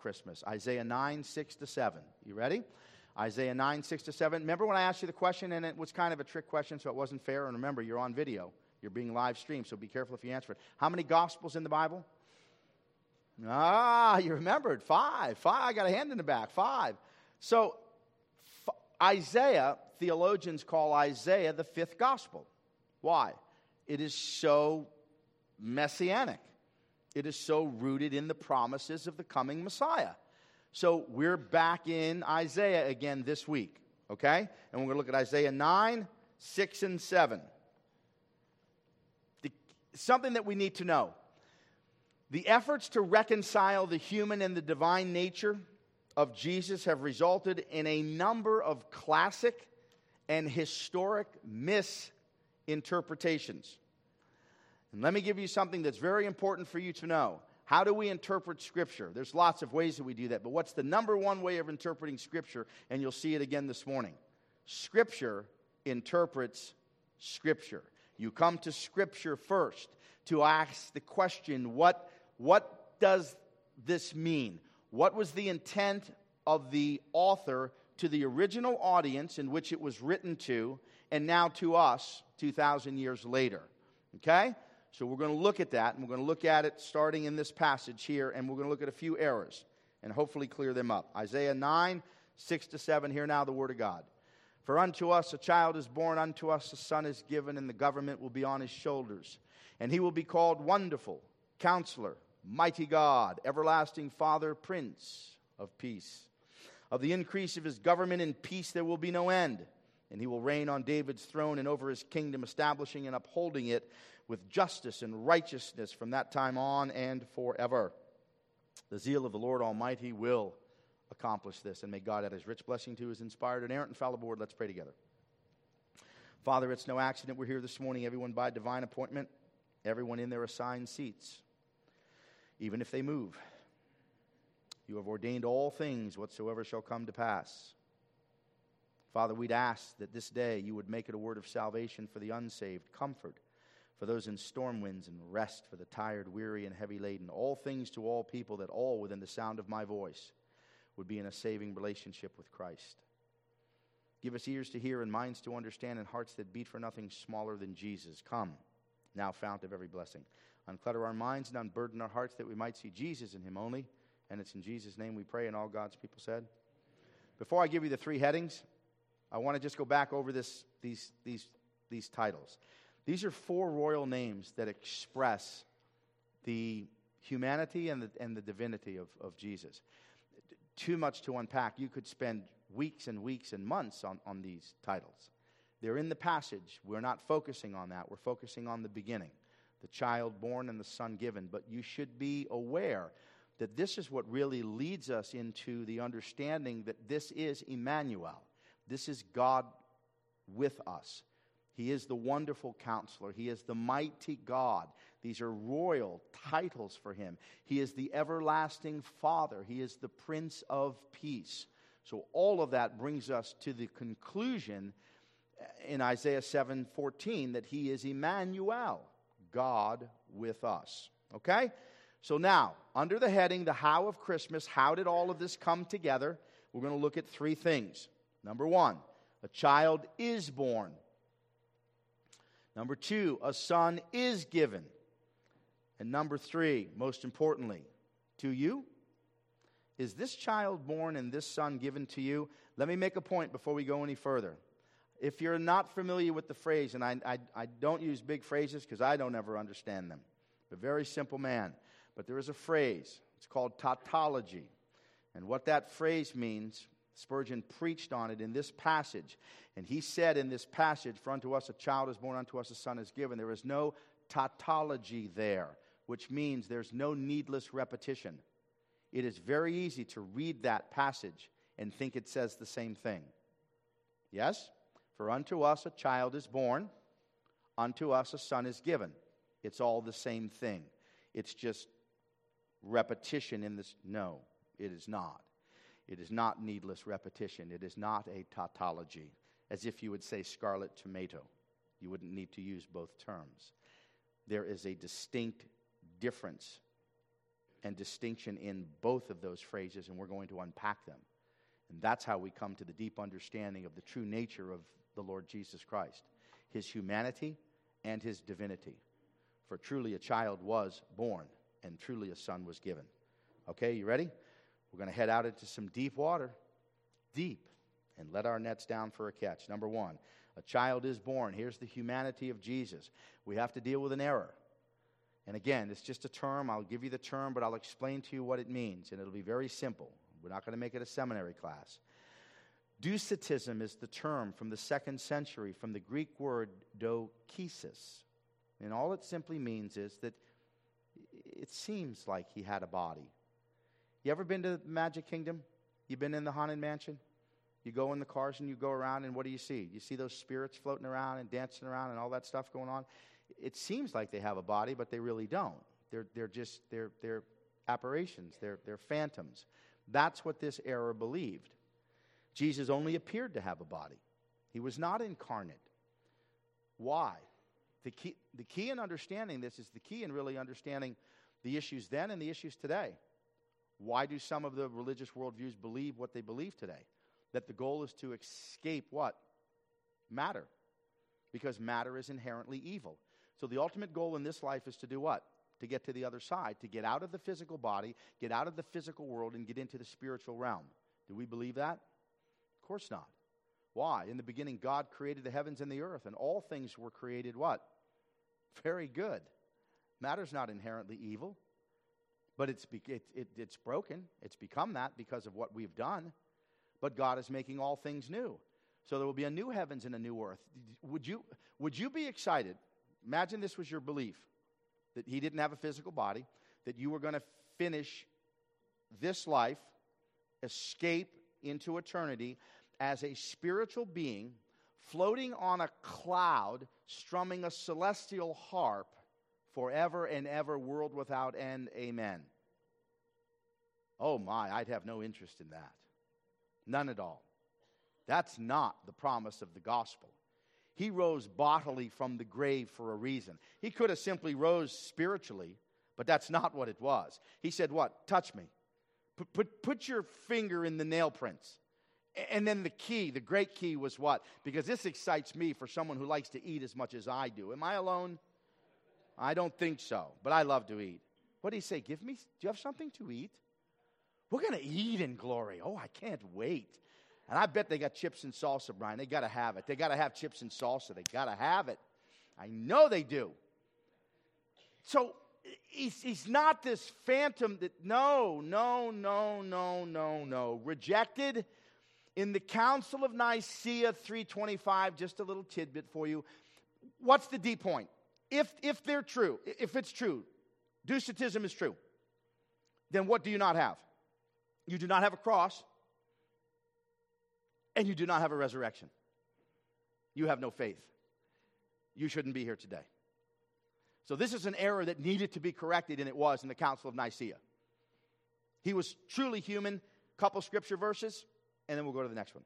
Christmas. Isaiah 9, 6 to 7. You ready? Isaiah 9, 6 to 7. Remember when I asked you the question and it was kind of a trick question, so it wasn't fair? And remember, you're on video, you're being live streamed, so be careful if you answer it. How many gospels in the Bible? Ah, you remembered. Five. Five. I got a hand in the back. Five. So, f- Isaiah, theologians call Isaiah the fifth gospel. Why? It is so messianic, it is so rooted in the promises of the coming Messiah. So, we're back in Isaiah again this week, okay? And we're going to look at Isaiah 9, 6, and 7. The, something that we need to know the efforts to reconcile the human and the divine nature of Jesus have resulted in a number of classic and historic misinterpretations. And let me give you something that's very important for you to know. How do we interpret Scripture? There's lots of ways that we do that, but what's the number one way of interpreting Scripture? And you'll see it again this morning. Scripture interprets Scripture. You come to Scripture first to ask the question what what does this mean? What was the intent of the author to the original audience in which it was written to, and now to us 2,000 years later? Okay? So we're going to look at that, and we're going to look at it starting in this passage here, and we're going to look at a few errors and hopefully clear them up. Isaiah 9, 6 to 7. Hear now the Word of God. For unto us a child is born, unto us a son is given, and the government will be on his shoulders. And he will be called Wonderful, Counselor mighty God, everlasting Father, Prince of Peace. Of the increase of his government and peace there will be no end. And he will reign on David's throne and over his kingdom, establishing and upholding it with justice and righteousness from that time on and forever. The zeal of the Lord Almighty will accomplish this. And may God add his rich blessing to his inspired inerrant infallible word. Let's pray together. Father, it's no accident we're here this morning, everyone by divine appointment, everyone in their assigned seats even if they move. You have ordained all things whatsoever shall come to pass. Father, we'd ask that this day you would make it a word of salvation for the unsaved, comfort for those in storm winds, and rest for the tired, weary, and heavy laden. All things to all people, that all within the sound of my voice would be in a saving relationship with Christ. Give us ears to hear and minds to understand and hearts that beat for nothing smaller than Jesus. Come, now, fount of every blessing. Unclutter our minds and unburden our hearts that we might see Jesus in Him only. And it's in Jesus' name we pray, and all God's people said. Before I give you the three headings, I want to just go back over this, these, these, these titles. These are four royal names that express the humanity and the, and the divinity of, of Jesus. Too much to unpack. You could spend weeks and weeks and months on, on these titles. They're in the passage. We're not focusing on that. We're focusing on the beginning the child born and the son given. But you should be aware that this is what really leads us into the understanding that this is Emmanuel. This is God with us. He is the wonderful counselor. He is the mighty God. These are royal titles for him. He is the everlasting Father. He is the Prince of Peace. So all of that brings us to the conclusion uh, in Isaiah 7:14 that he is Emmanuel. God with us. Okay? So now, under the heading, the how of Christmas, how did all of this come together? We're going to look at three things. Number one, a child is born. Number two, a son is given. And number three, most importantly, to you, is this child born and this son given to you? Let me make a point before we go any further. If you're not familiar with the phrase, and I, I, I don't use big phrases because I don't ever understand them, a very simple man. But there is a phrase, it's called tautology. And what that phrase means, Spurgeon preached on it in this passage. And he said in this passage, For unto us a child is born, unto us a son is given. There is no tautology there, which means there's no needless repetition. It is very easy to read that passage and think it says the same thing. Yes? For unto us a child is born, unto us a son is given. It's all the same thing. It's just repetition in this. No, it is not. It is not needless repetition. It is not a tautology, as if you would say scarlet tomato. You wouldn't need to use both terms. There is a distinct difference and distinction in both of those phrases, and we're going to unpack them. And that's how we come to the deep understanding of the true nature of the Lord Jesus Christ his humanity and his divinity. For truly a child was born, and truly a son was given. Okay, you ready? We're going to head out into some deep water. Deep. And let our nets down for a catch. Number one, a child is born. Here's the humanity of Jesus. We have to deal with an error. And again, it's just a term. I'll give you the term, but I'll explain to you what it means, and it'll be very simple. We're not going to make it a seminary class. Docetism is the term from the second century from the Greek word dokesis. And all it simply means is that it seems like he had a body. You ever been to the Magic Kingdom? You been in the Haunted Mansion? You go in the cars and you go around, and what do you see? You see those spirits floating around and dancing around and all that stuff going on? It seems like they have a body, but they really don't. They're, they're just, they're, they're apparitions, they're, they're phantoms. That's what this error believed. Jesus only appeared to have a body, he was not incarnate. Why? The key, the key in understanding this is the key in really understanding the issues then and the issues today. Why do some of the religious worldviews believe what they believe today? That the goal is to escape what? Matter. Because matter is inherently evil. So the ultimate goal in this life is to do what? To get to the other side, to get out of the physical body, get out of the physical world, and get into the spiritual realm. Do we believe that? Of course not. Why? In the beginning, God created the heavens and the earth, and all things were created what? Very good. Matter's not inherently evil, but it's, it, it, it's broken. It's become that because of what we've done. But God is making all things new. So there will be a new heavens and a new earth. Would you, would you be excited? Imagine this was your belief that He didn't have a physical body, that you were going to finish this life, escape into eternity as a spiritual being floating on a cloud, strumming a celestial harp forever and ever, world without end. Amen. Oh my, I'd have no interest in that. None at all. That's not the promise of the gospel. He rose bodily from the grave for a reason. He could have simply rose spiritually, but that's not what it was. He said, What? Touch me. Put, put, put your finger in the nail prints. And then the key, the great key was what? Because this excites me for someone who likes to eat as much as I do. Am I alone? I don't think so, but I love to eat. What do he say? Give me, do you have something to eat? We're going to eat in glory. Oh, I can't wait. And I bet they got chips and salsa, Brian. They got to have it. They got to have chips and salsa. They got to have it. I know they do. So he's, he's not this phantom that, no, no, no, no, no, no. Rejected in the Council of Nicaea 325, just a little tidbit for you. What's the D point? If, if they're true, if it's true, Docetism is true, then what do you not have? You do not have a cross, and you do not have a resurrection. You have no faith. You shouldn't be here today. So, this is an error that needed to be corrected, and it was in the Council of Nicaea. He was truly human. Couple scripture verses, and then we'll go to the next one.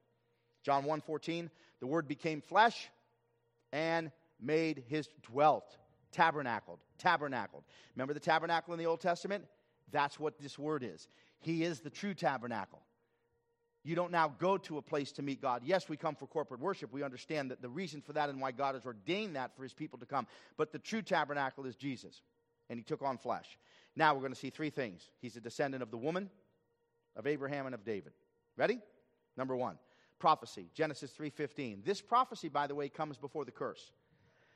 John 1 14, the word became flesh and made his dwelt, tabernacled, tabernacled. Remember the tabernacle in the Old Testament? That's what this word is. He is the true tabernacle. You don't now go to a place to meet God. Yes, we come for corporate worship. We understand that the reason for that and why God has ordained that for his people to come. But the true tabernacle is Jesus, and he took on flesh. Now we're going to see three things. He's a descendant of the woman, of Abraham, and of David. Ready? Number 1. Prophecy, Genesis 3:15. This prophecy, by the way, comes before the curse.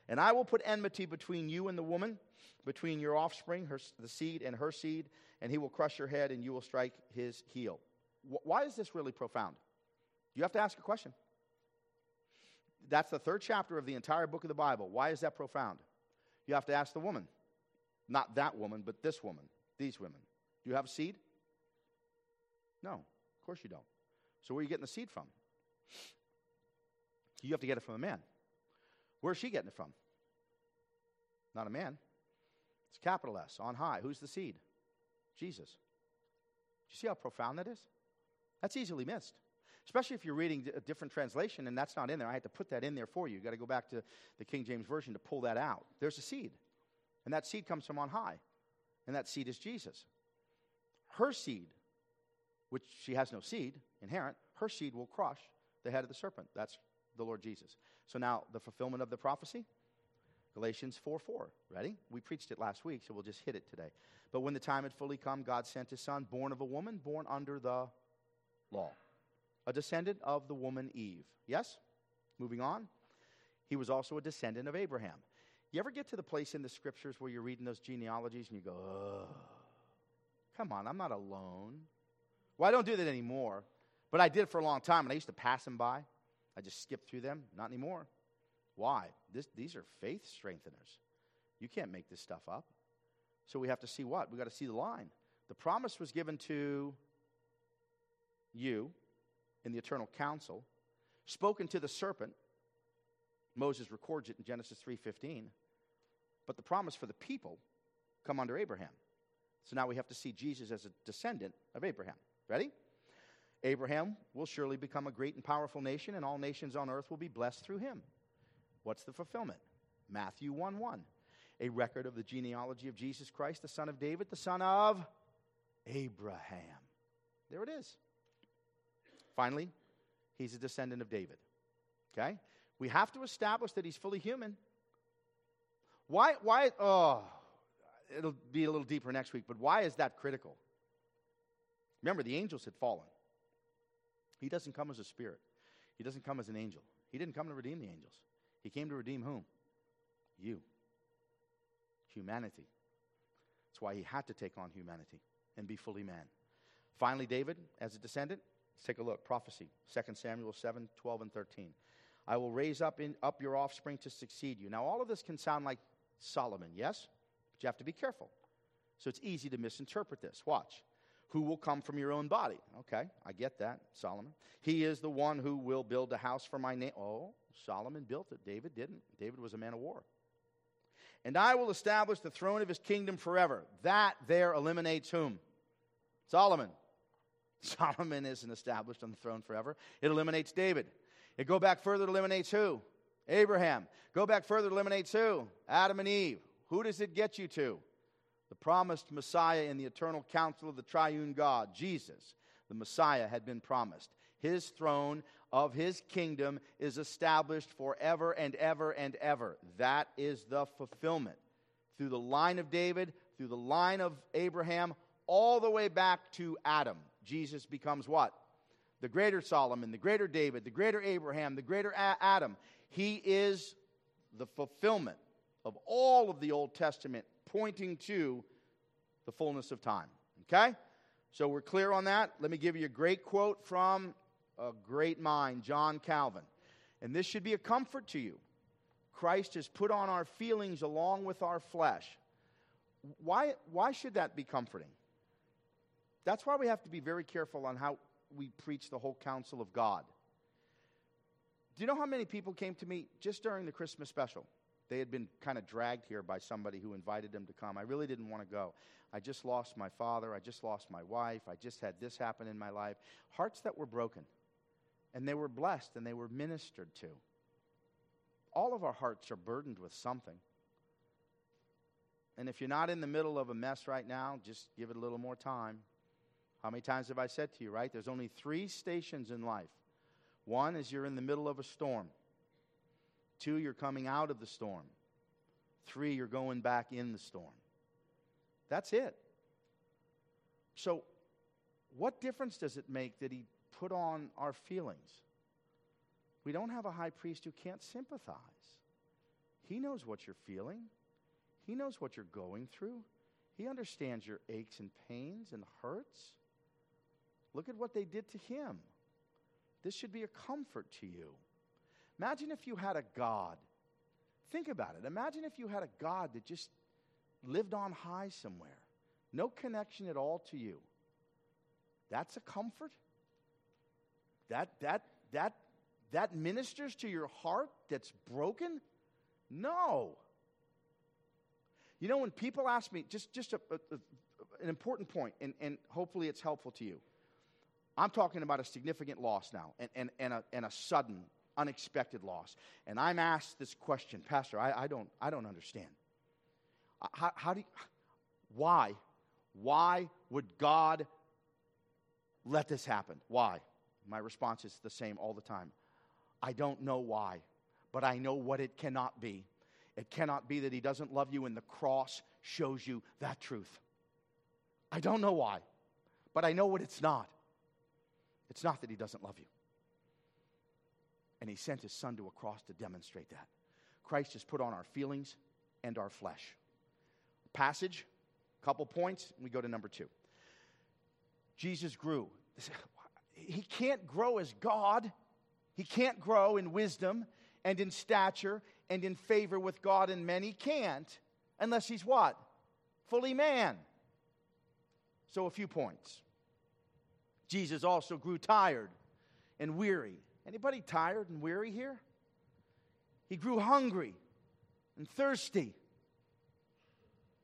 And I will put enmity between you and the woman, between your offspring, her, the seed, and her seed, and he will crush your head, and you will strike his heel. Why is this really profound? You have to ask a question. That's the third chapter of the entire book of the Bible. Why is that profound? You have to ask the woman. Not that woman, but this woman, these women. Do you have a seed? No, of course you don't. So where are you getting the seed from? You have to get it from a man. Where's she getting it from? Not a man. It's capital S, on high. Who's the seed? Jesus. Do you see how profound that is? That's easily missed. Especially if you're reading a different translation and that's not in there. I had to put that in there for you. You've got to go back to the King James Version to pull that out. There's a seed. And that seed comes from on high. And that seed is Jesus. her seed, which she has no seed inherent, her seed will crush the head of the serpent. That's the Lord Jesus. So now the fulfillment of the prophecy, Galatians 4 4. Ready? We preached it last week, so we'll just hit it today. But when the time had fully come, God sent his son, born of a woman, born under the law, a descendant of the woman Eve. Yes? Moving on. He was also a descendant of Abraham. You ever get to the place in the scriptures where you're reading those genealogies and you go, come on, I'm not alone. Well, I don't do that anymore, but I did for a long time, and I used to pass them by. I just skipped through them. Not anymore. Why? This, these are faith strengtheners. You can't make this stuff up. So we have to see what? we got to see the line. The promise was given to you in the eternal counsel, spoken to the serpent. Moses records it in Genesis 3:15. But the promise for the people come under Abraham. So now we have to see Jesus as a descendant of Abraham. Ready? Abraham will surely become a great and powerful nation, and all nations on earth will be blessed through him. What's the fulfillment? Matthew 1 1. A record of the genealogy of Jesus Christ, the son of David, the son of Abraham. There it is. Finally, he's a descendant of David. Okay? We have to establish that he's fully human. Why, why, oh, it'll be a little deeper next week, but why is that critical? Remember, the angels had fallen. He doesn't come as a spirit, he doesn't come as an angel. He didn't come to redeem the angels. He came to redeem whom? You. Humanity. That's why he had to take on humanity and be fully man. Finally, David, as a descendant, let's take a look. Prophecy, 2 Samuel 7 12 and 13. I will raise up, in, up your offspring to succeed you. Now, all of this can sound like Solomon, yes? But you have to be careful. So it's easy to misinterpret this. Watch. Who will come from your own body? Okay, I get that, Solomon. He is the one who will build a house for my name. Oh, Solomon built it. David didn't. David was a man of war. And I will establish the throne of his kingdom forever. That there eliminates whom? Solomon. Solomon isn't established on the throne forever. It eliminates David. It go back further, it eliminates who? Abraham. Go back further, it eliminates who? Adam and Eve. Who does it get you to? The promised Messiah in the eternal counsel of the triune God, Jesus. The Messiah had been promised. His throne of his kingdom is established forever and ever and ever. That is the fulfillment. Through the line of David, through the line of Abraham, all the way back to Adam. Jesus becomes what? the greater Solomon, the greater David, the greater Abraham, the greater A- Adam. He is the fulfillment of all of the Old Testament, pointing to the fullness of time. Okay? So we're clear on that. Let me give you a great quote from a great mind, John Calvin. And this should be a comfort to you. Christ has put on our feelings along with our flesh. Why, why should that be comforting? That's why we have to be very careful on how we preach the whole counsel of God. Do you know how many people came to me just during the Christmas special? They had been kind of dragged here by somebody who invited them to come. I really didn't want to go. I just lost my father. I just lost my wife. I just had this happen in my life. Hearts that were broken. And they were blessed and they were ministered to. All of our hearts are burdened with something. And if you're not in the middle of a mess right now, just give it a little more time. How many times have I said to you, right? There's only three stations in life. One is you're in the middle of a storm. Two, you're coming out of the storm. Three, you're going back in the storm. That's it. So, what difference does it make that he put on our feelings? We don't have a high priest who can't sympathize. He knows what you're feeling, he knows what you're going through, he understands your aches and pains and hurts. Look at what they did to him. This should be a comfort to you. Imagine if you had a God. Think about it. Imagine if you had a God that just lived on high somewhere, no connection at all to you. That's a comfort. That that that that ministers to your heart that's broken? No. You know, when people ask me, just, just a, a, an important point, and, and hopefully it's helpful to you. I'm talking about a significant loss now and, and, and, a, and a sudden, unexpected loss. And I'm asked this question, Pastor, I, I, don't, I don't understand. Uh, how, how do you, why? Why would God let this happen? Why? My response is the same all the time. I don't know why, but I know what it cannot be. It cannot be that He doesn't love you, and the cross shows you that truth. I don't know why, but I know what it's not. It's not that He doesn't love you. And He sent His Son to a cross to demonstrate that. Christ has put on our feelings and our flesh. Passage, couple points, and we go to number two. Jesus grew. He can't grow as God. He can't grow in wisdom and in stature and in favor with God and men. He can't unless he's what? Fully man. So, a few points. Jesus also grew tired and weary. Anybody tired and weary here? He grew hungry and thirsty.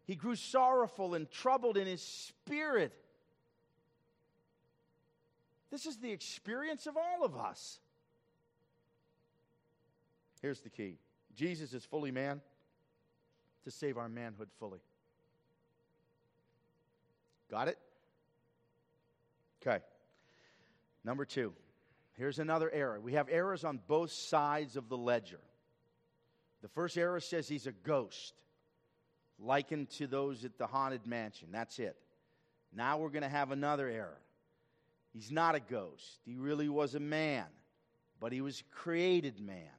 He grew sorrowful and troubled in his spirit. This is the experience of all of us. Here's the key Jesus is fully man to save our manhood fully. Got it? Okay. Number two. Here's another error. We have errors on both sides of the ledger. The first error says he's a ghost, likened to those at the haunted mansion. That's it. Now we're going to have another error. He's not a ghost. He really was a man, but he was created man.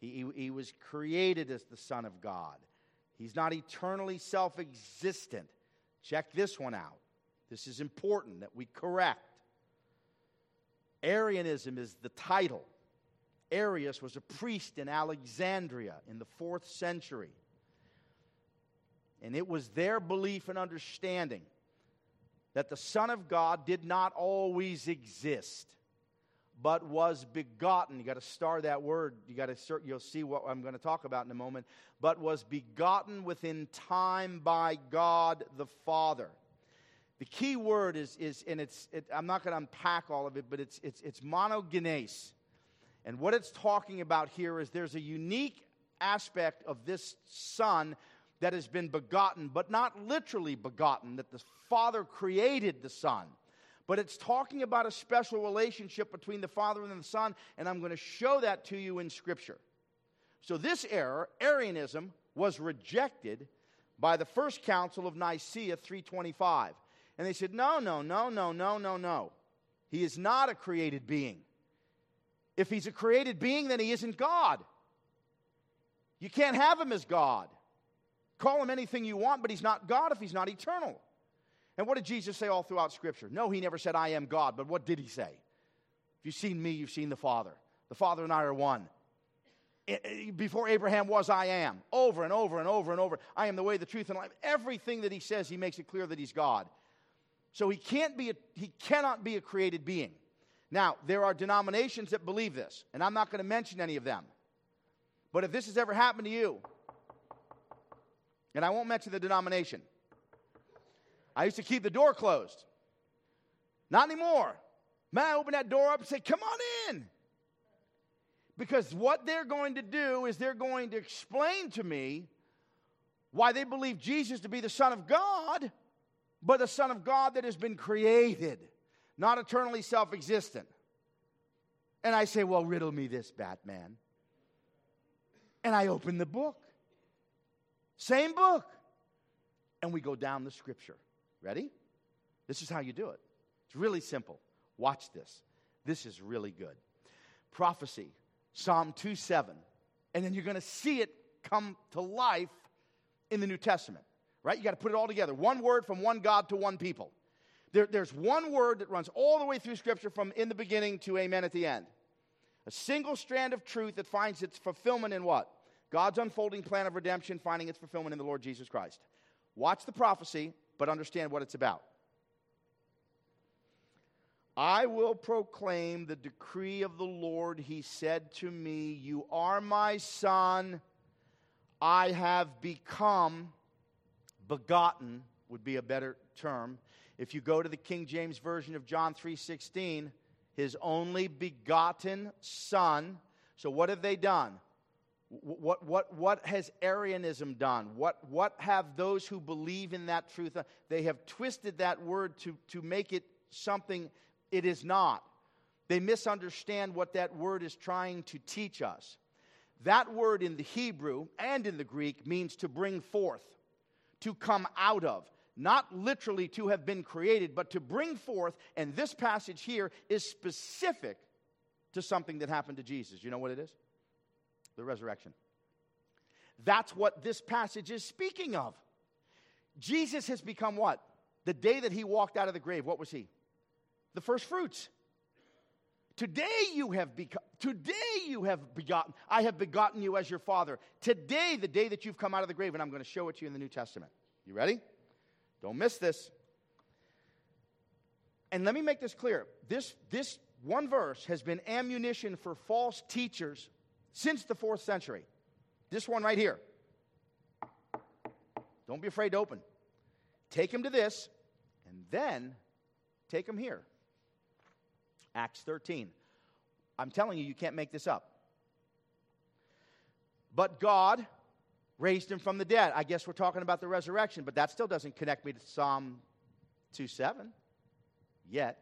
He, he, he was created as the Son of God. He's not eternally self existent. Check this one out. This is important that we correct. Arianism is the title. Arius was a priest in Alexandria in the fourth century. And it was their belief and understanding that the Son of God did not always exist, but was begotten. You got to star that word. You got to you'll see what I'm going to talk about in a moment. But was begotten within time by God the Father. The key word is, is and it's, it, I'm not going to unpack all of it, but it's, it's, it's monogenes. And what it's talking about here is there's a unique aspect of this son that has been begotten, but not literally begotten, that the Father created the Son. But it's talking about a special relationship between the Father and the Son, and I'm going to show that to you in Scripture. So, this error, Arianism, was rejected by the First Council of Nicaea 325. And they said, no, no, no, no, no, no, no. He is not a created being. If he's a created being, then he isn't God. You can't have him as God. Call him anything you want, but he's not God if he's not eternal. And what did Jesus say all throughout Scripture? No, he never said, I am God, but what did he say? If you've seen me, you've seen the Father. The Father and I are one. Before Abraham was, I am. Over and over and over and over. I am the way, the truth, and life. Everything that he says, he makes it clear that he's God. So he can't be a, he cannot be a created being. Now, there are denominations that believe this, and I'm not going to mention any of them. But if this has ever happened to you, and I won't mention the denomination, I used to keep the door closed. Not anymore. Man, I open that door up and say, Come on in. Because what they're going to do is they're going to explain to me why they believe Jesus to be the Son of God, but the Son of God that has been created, not eternally self existent. And I say, Well, riddle me this, Batman. And I open the book. Same book. And we go down the scripture. Ready? This is how you do it. It's really simple. Watch this. This is really good. Prophecy, Psalm 2 7. And then you're going to see it come to life in the New Testament, right? You got to put it all together. One word from one God to one people. There, there's one word that runs all the way through Scripture from in the beginning to amen at the end. A single strand of truth that finds its fulfillment in what? God's unfolding plan of redemption, finding its fulfillment in the Lord Jesus Christ. Watch the prophecy, but understand what it's about. I will proclaim the decree of the Lord. He said to me, You are my son. I have become begotten, would be a better term. If you go to the King James Version of John 3:16, his only begotten son. So what have they done? What, what, what has Arianism done? What, what have those who believe in that truth? Uh, they have twisted that word to, to make it something it is not. They misunderstand what that word is trying to teach us. That word in the Hebrew and in the Greek means to bring forth, to come out of. Not literally to have been created, but to bring forth. And this passage here is specific to something that happened to Jesus. You know what it is? the resurrection. That's what this passage is speaking of. Jesus has become what? The day that he walked out of the grave, what was he? The first fruits. Today you have become, today you have begotten, I have begotten you as your father. Today, the day that you've come out of the grave, and I'm going to show it to you in the New Testament. You ready? Don't miss this. And let me make this clear. This, this one verse has been ammunition for false teachers since the fourth century. This one right here. Don't be afraid to open. Take him to this, and then take him here. Acts 13. I'm telling you, you can't make this up. But God raised him from the dead. I guess we're talking about the resurrection, but that still doesn't connect me to Psalm 2 7 yet.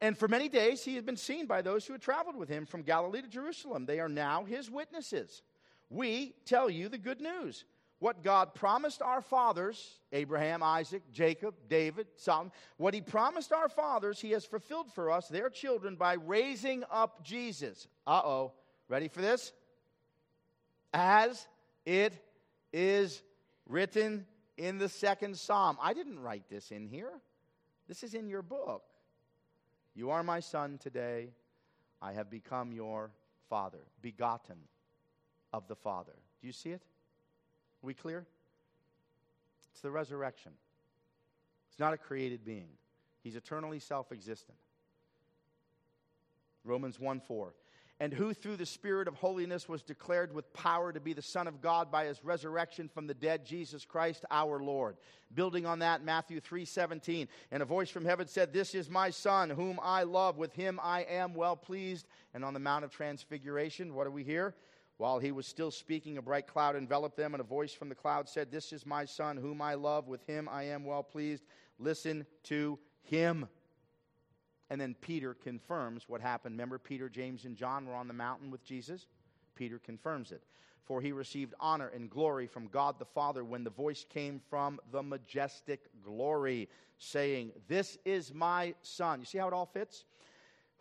And for many days he had been seen by those who had traveled with him from Galilee to Jerusalem. They are now his witnesses. We tell you the good news. What God promised our fathers, Abraham, Isaac, Jacob, David, Solomon, what he promised our fathers, he has fulfilled for us, their children, by raising up Jesus. Uh oh. Ready for this? As it is written in the second psalm. I didn't write this in here, this is in your book. You are my son today. I have become your father, begotten of the Father. Do you see it? Are we clear? It's the resurrection. It's not a created being, he's eternally self existent. Romans 1 4 and who through the Spirit of holiness was declared with power to be the Son of God by his resurrection from the dead, Jesus Christ our Lord. Building on that, Matthew 3 17. And a voice from heaven said, This is my Son, whom I love. With him I am well pleased. And on the Mount of Transfiguration, what do we hear? While he was still speaking, a bright cloud enveloped them, and a voice from the cloud said, This is my Son, whom I love. With him I am well pleased. Listen to him. And then Peter confirms what happened. Remember, Peter, James, and John were on the mountain with Jesus? Peter confirms it. For he received honor and glory from God the Father when the voice came from the majestic glory, saying, This is my Son. You see how it all fits?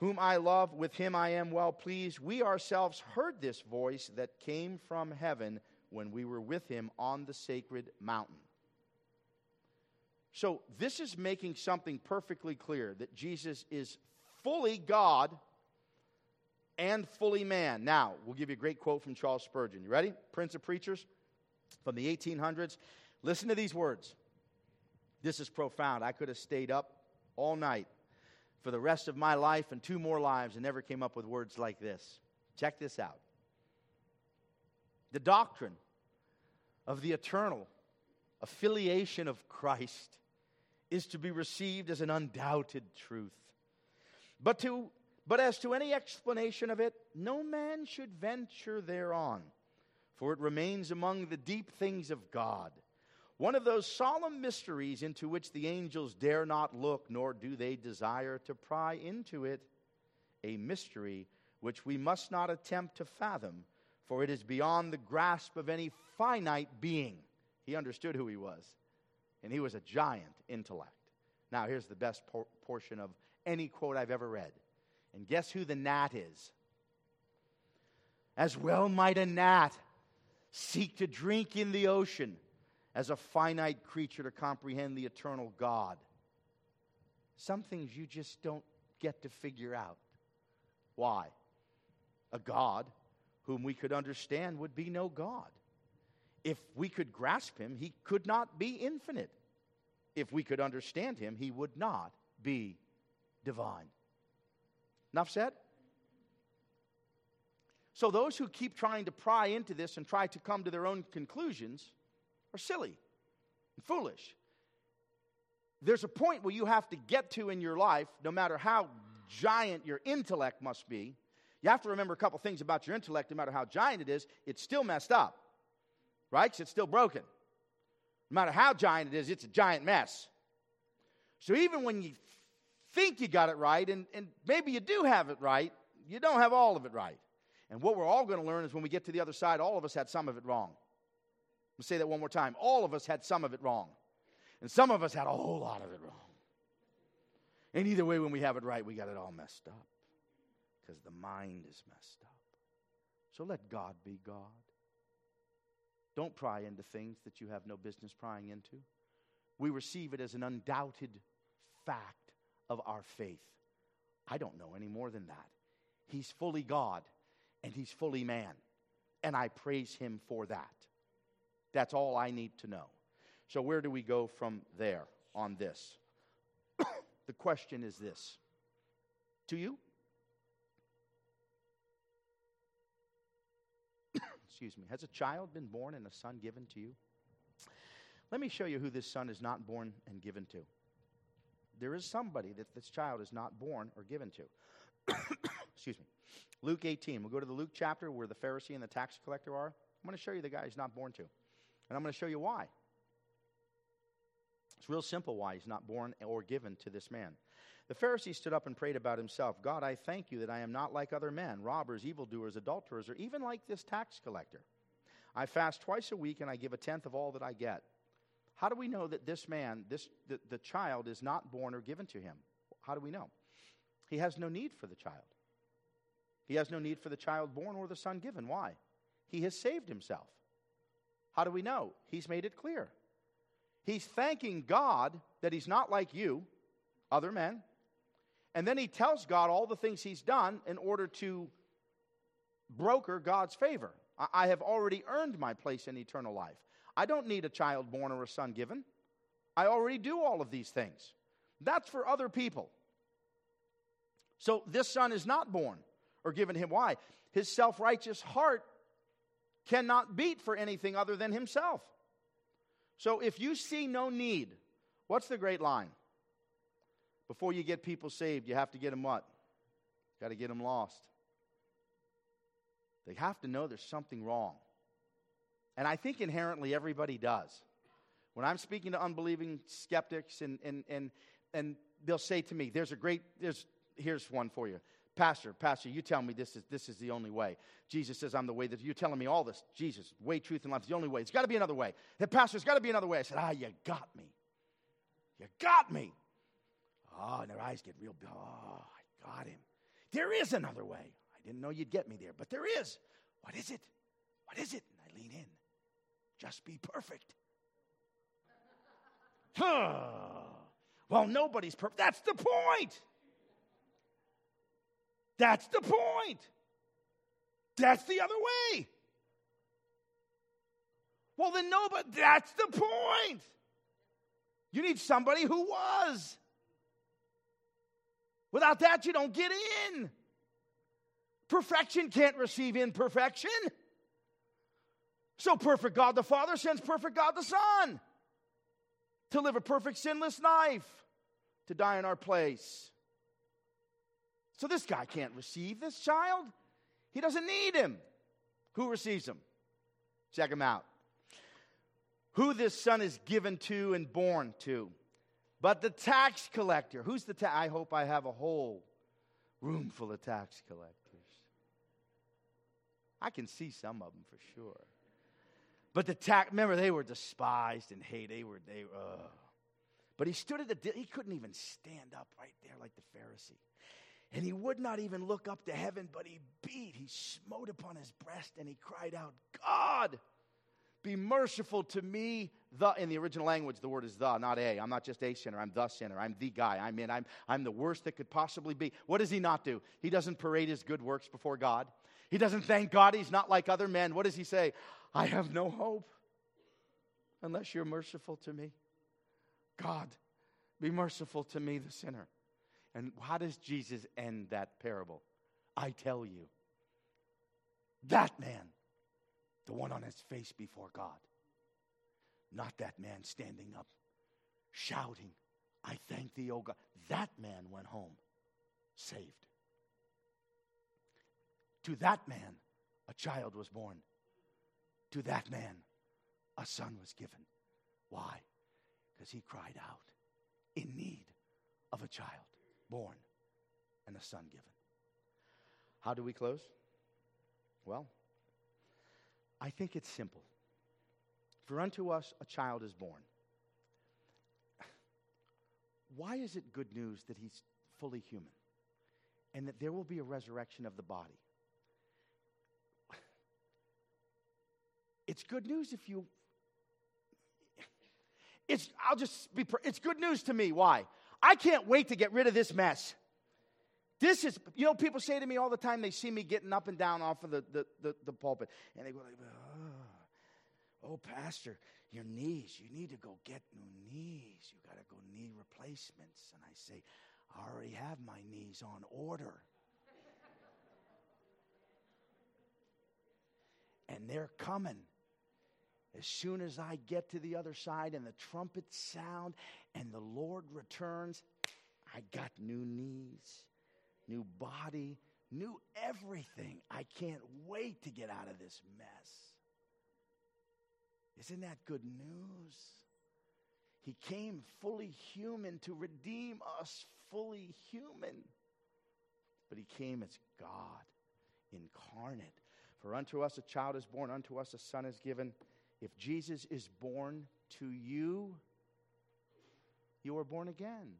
Whom I love, with him I am well pleased. We ourselves heard this voice that came from heaven when we were with him on the sacred mountain. So, this is making something perfectly clear that Jesus is fully God and fully man. Now, we'll give you a great quote from Charles Spurgeon. You ready? Prince of Preachers from the 1800s. Listen to these words. This is profound. I could have stayed up all night for the rest of my life and two more lives and never came up with words like this. Check this out. The doctrine of the eternal affiliation of Christ is to be received as an undoubted truth. But, to, but as to any explanation of it, no man should venture thereon, for it remains among the deep things of God. One of those solemn mysteries into which the angels dare not look, nor do they desire to pry into it. A mystery which we must not attempt to fathom, for it is beyond the grasp of any finite being. He understood who he was and he was a giant intellect. Now, here's the best por- portion of any quote I've ever read. And guess who the gnat is? As well might a gnat seek to drink in the ocean as a finite creature to comprehend the eternal God. Some things you just don't get to figure out. Why? A God whom we could understand would be no God. If we could grasp him, he could not be infinite. If we could understand him, he would not be divine. Enough said? So, those who keep trying to pry into this and try to come to their own conclusions are silly and foolish. There's a point where you have to get to in your life, no matter how giant your intellect must be, You have to remember a couple things about your intellect, no matter how giant it is, it's still messed up, right? Because it's still broken. No matter how giant it is, it's a giant mess. So even when you think you got it right, and, and maybe you do have it right, you don't have all of it right. And what we're all going to learn is when we get to the other side, all of us had some of it wrong. Let's say that one more time. All of us had some of it wrong. And some of us had a whole lot of it wrong. And either way, when we have it right, we got it all messed up because the mind is messed up. So let God be God. Don't pry into things that you have no business prying into. We receive it as an undoubted fact of our faith. I don't know any more than that. He's fully God and he's fully man. And I praise him for that. That's all I need to know. So, where do we go from there on this? the question is this to you? Excuse me. Has a child been born and a son given to you? Let me show you who this son is not born and given to. There is somebody that this child is not born or given to. Excuse me. Luke 18. We'll go to the Luke chapter where the Pharisee and the tax collector are. I'm going to show you the guy he's not born to. And I'm going to show you why. It's real simple why he's not born or given to this man. The Pharisee stood up and prayed about himself God, I thank you that I am not like other men, robbers, evildoers, adulterers, or even like this tax collector. I fast twice a week and I give a tenth of all that I get. How do we know that this man, this, the, the child, is not born or given to him? How do we know? He has no need for the child. He has no need for the child born or the son given. Why? He has saved himself. How do we know? He's made it clear. He's thanking God that he's not like you, other men. And then he tells God all the things he's done in order to broker God's favor. I have already earned my place in eternal life. I don't need a child born or a son given. I already do all of these things. That's for other people. So this son is not born or given him. Why? His self righteous heart cannot beat for anything other than himself. So if you see no need, what's the great line? Before you get people saved, you have to get them what? Got to get them lost. They have to know there's something wrong. And I think inherently everybody does. When I'm speaking to unbelieving skeptics and, and, and, and they'll say to me, there's a great, there's, here's one for you. Pastor, Pastor, you tell me this is, this is the only way. Jesus says, I'm the way that you're telling me all this. Jesus, way, truth, and life is the only way. It's got to be another way. The Pastor, it's got to be another way. I said, Ah, you got me. You got me. Oh, and their eyes get real big. Oh, I got him. There is another way. I didn't know you'd get me there, but there is. What is it? What is it? And I lean in. Just be perfect. Huh. Well, nobody's perfect. That's the point. That's the point. That's the other way. Well, then, no, but that's the point. You need somebody who was. Without that, you don't get in. Perfection can't receive imperfection. So, perfect God the Father sends perfect God the Son to live a perfect, sinless life, to die in our place. So, this guy can't receive this child. He doesn't need him. Who receives him? Check him out. Who this son is given to and born to. But the tax collector, who's the tax? I hope I have a whole room full of tax collectors. I can see some of them for sure. But the tax, remember, they were despised and hated. They were, they. But he stood at the, he couldn't even stand up right there like the Pharisee. And he would not even look up to heaven, but he beat, he smote upon his breast, and he cried out, God, be merciful to me. The in the original language, the word is the, not a. I'm not just a sinner. I'm the sinner. I'm the guy. I'm in. I'm I'm the worst that could possibly be. What does he not do? He doesn't parade his good works before God. He doesn't thank God. He's not like other men. What does he say? I have no hope unless you're merciful to me. God, be merciful to me, the sinner. And how does Jesus end that parable? I tell you, that man, the one on his face before God, not that man standing up shouting, I thank thee, O God. That man went home saved. To that man, a child was born. To that man, a son was given. Why? Because he cried out in need of a child born and a son given. How do we close? Well, I think it's simple. For unto us a child is born. Why is it good news that he's fully human and that there will be a resurrection of the body? It's good news if you. It's, I'll just be, it's good news to me. Why? I can't wait to get rid of this mess. This is, you know, people say to me all the time, they see me getting up and down off of the, the, the, the pulpit, and they go like, oh, oh, Pastor, your knees, you need to go get new knees. You got to go knee replacements. And I say, I already have my knees on order. and they're coming. As soon as I get to the other side and the trumpets sound and the Lord returns, I got new knees new body, new everything. I can't wait to get out of this mess. Isn't that good news? He came fully human to redeem us fully human. But he came as God incarnate. For unto us a child is born, unto us a son is given. If Jesus is born to you, you are born again.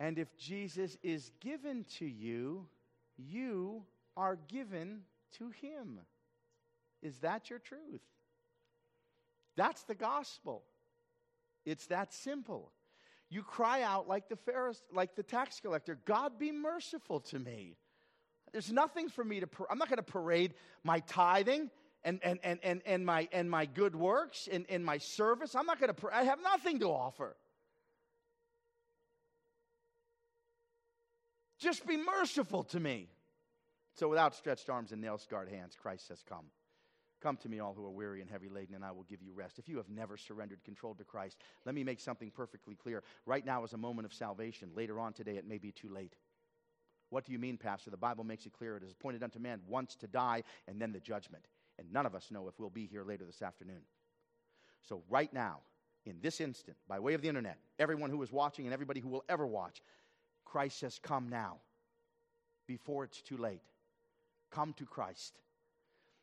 And if Jesus is given to you, you are given to him. Is that your truth? That's the gospel. It's that simple. You cry out like the Pharisee, like the tax collector, God be merciful to me. There's nothing for me to, I'm not going to parade my tithing and, and, and, and, and, my, and my good works and, and my service. I'm not going to, I have nothing to offer. Just be merciful to me. So, with outstretched arms and nail scarred hands, Christ says, Come. Come to me, all who are weary and heavy laden, and I will give you rest. If you have never surrendered control to Christ, let me make something perfectly clear. Right now is a moment of salvation. Later on today, it may be too late. What do you mean, Pastor? The Bible makes it clear it is appointed unto man once to die and then the judgment. And none of us know if we'll be here later this afternoon. So, right now, in this instant, by way of the internet, everyone who is watching and everybody who will ever watch, Christ says, Come now, before it's too late. Come to Christ.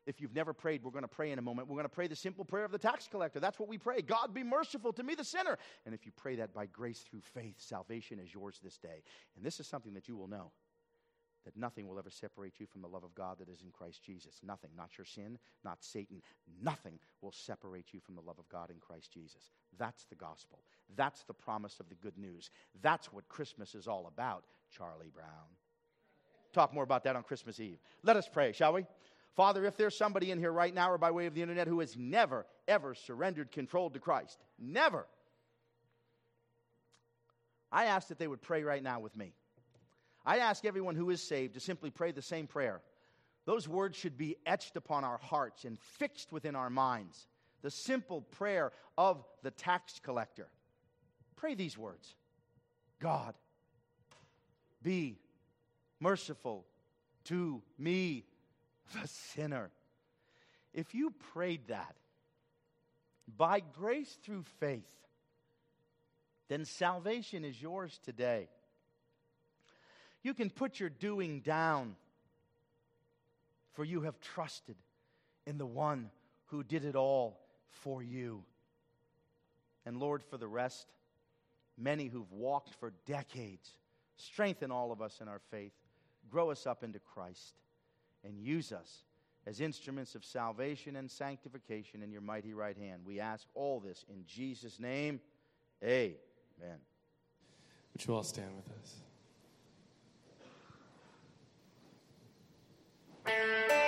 If you've never prayed, we're going to pray in a moment. We're going to pray the simple prayer of the tax collector. That's what we pray God be merciful to me, the sinner. And if you pray that by grace through faith, salvation is yours this day. And this is something that you will know that nothing will ever separate you from the love of God that is in Christ Jesus. Nothing, not your sin, not Satan, nothing will separate you from the love of God in Christ Jesus. That's the gospel. That's the promise of the good news. That's what Christmas is all about, Charlie Brown. Talk more about that on Christmas Eve. Let us pray, shall we? Father, if there's somebody in here right now or by way of the internet who has never, ever surrendered control to Christ, never, I ask that they would pray right now with me. I ask everyone who is saved to simply pray the same prayer. Those words should be etched upon our hearts and fixed within our minds. The simple prayer of the tax collector. Pray these words God, be merciful to me, the sinner. If you prayed that by grace through faith, then salvation is yours today. You can put your doing down, for you have trusted in the one who did it all for you. And Lord, for the rest, many who've walked for decades, strengthen all of us in our faith, grow us up into Christ, and use us as instruments of salvation and sanctification in your mighty right hand. We ask all this in Jesus' name. Amen. Would you all stand with us? Thank you.